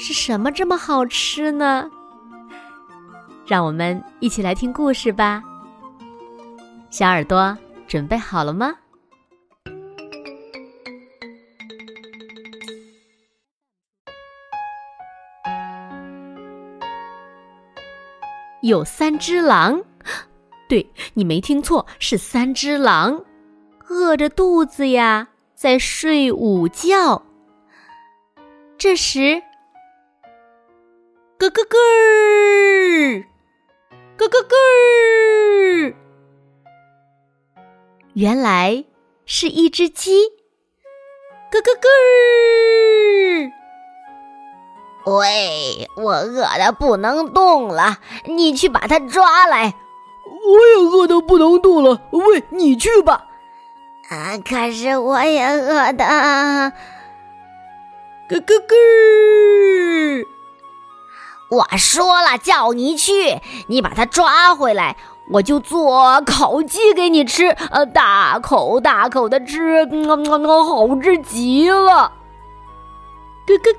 是什么这么好吃呢？让我们一起来听故事吧。小耳朵准备好了吗？有三只狼，对你没听错，是三只狼，饿着肚子呀，在睡午觉。这时。咯咯咯儿，咯咯咯儿，原来是一只鸡。咯咯咯儿，喂，我饿的不能动了，你去把它抓来。我也饿的不能动了，喂，你去吧。啊，可是我也饿的。咯咯咯儿。我说了，叫你去，你把它抓回来，我就做烤鸡给你吃，呃，大口大口的吃，好吃极了。咯咯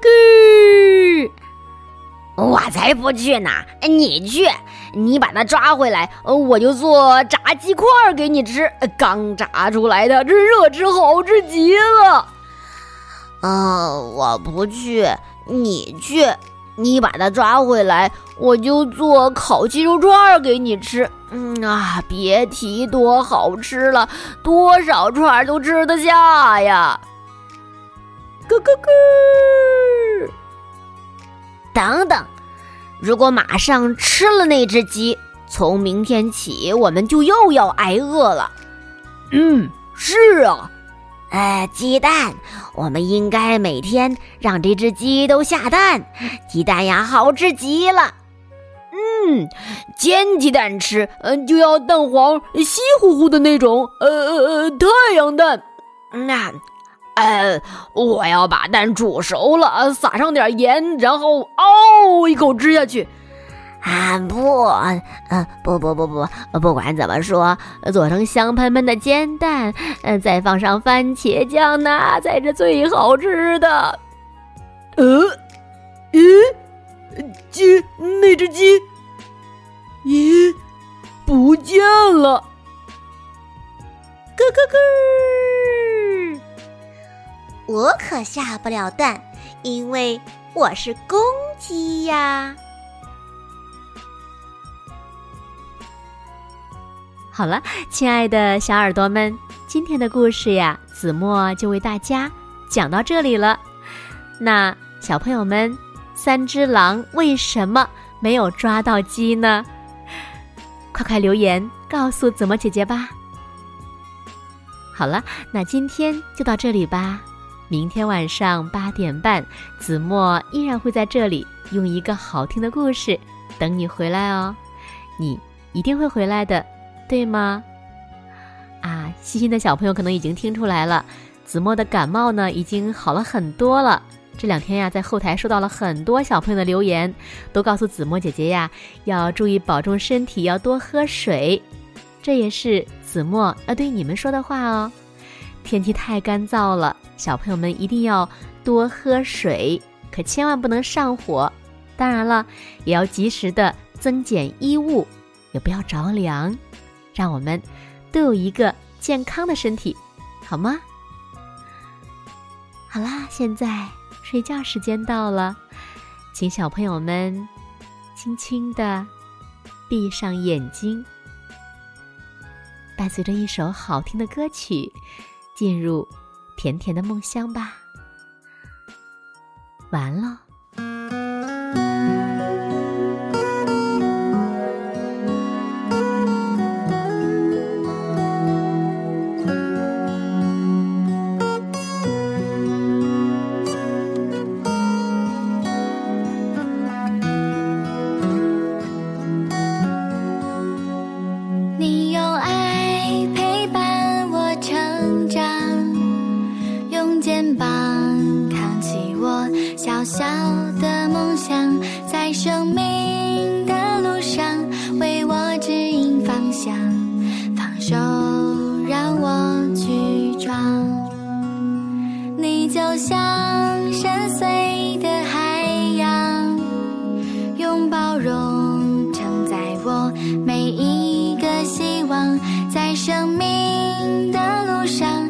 咯！我才不去呢，你去，你把它抓回来，我就做炸鸡块给你吃，刚炸出来的，这热吃好吃极了。嗯，我不去，你去。你把它抓回来，我就做烤鸡肉串给你吃。嗯啊，别提多好吃了，多少串都吃得下呀！咯咯咯！等等，如果马上吃了那只鸡，从明天起我们就又要挨饿了。嗯，是啊。哎，鸡蛋，我们应该每天让这只鸡都下蛋。鸡蛋呀，好吃极了。嗯，煎鸡蛋吃，嗯，就要蛋黄稀乎乎的那种。呃呃呃，太阳蛋。那，呃，我要把蛋煮熟了，撒上点盐，然后嗷一口吃下去。啊不，嗯不不不不，不管怎么说，做成香喷喷的煎蛋，嗯，再放上番茄酱，那才是最好吃的。呃，咦，鸡，那只鸡，咦，不见了。咯咯咯，我可下不了蛋，因为我是公鸡呀。好了，亲爱的小耳朵们，今天的故事呀，子墨就为大家讲到这里了。那小朋友们，三只狼为什么没有抓到鸡呢？快快留言告诉子墨姐姐吧。好了，那今天就到这里吧。明天晚上八点半，子墨依然会在这里用一个好听的故事等你回来哦。你一定会回来的。对吗？啊，细心的小朋友可能已经听出来了，子墨的感冒呢已经好了很多了。这两天呀，在后台收到了很多小朋友的留言，都告诉子墨姐姐呀，要注意保重身体，要多喝水。这也是子墨要对你们说的话哦。天气太干燥了，小朋友们一定要多喝水，可千万不能上火。当然了，也要及时的增减衣物，也不要着凉。让我们都有一个健康的身体，好吗？好啦，现在睡觉时间到了，请小朋友们轻轻的闭上眼睛，伴随着一首好听的歌曲，进入甜甜的梦乡吧。完了生命的路上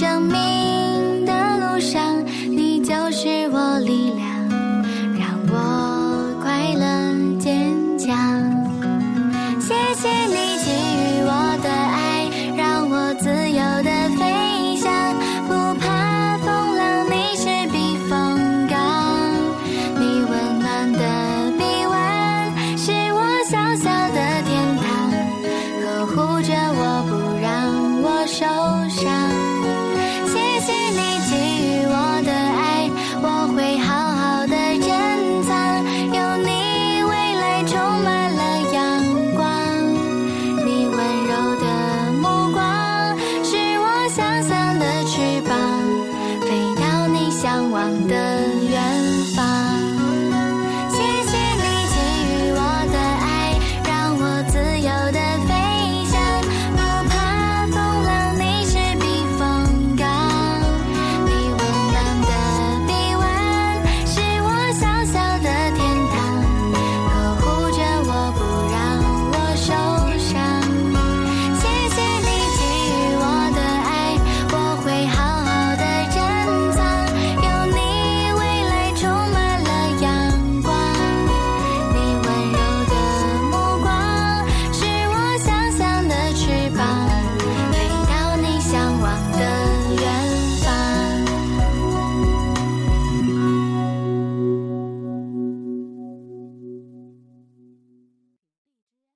证明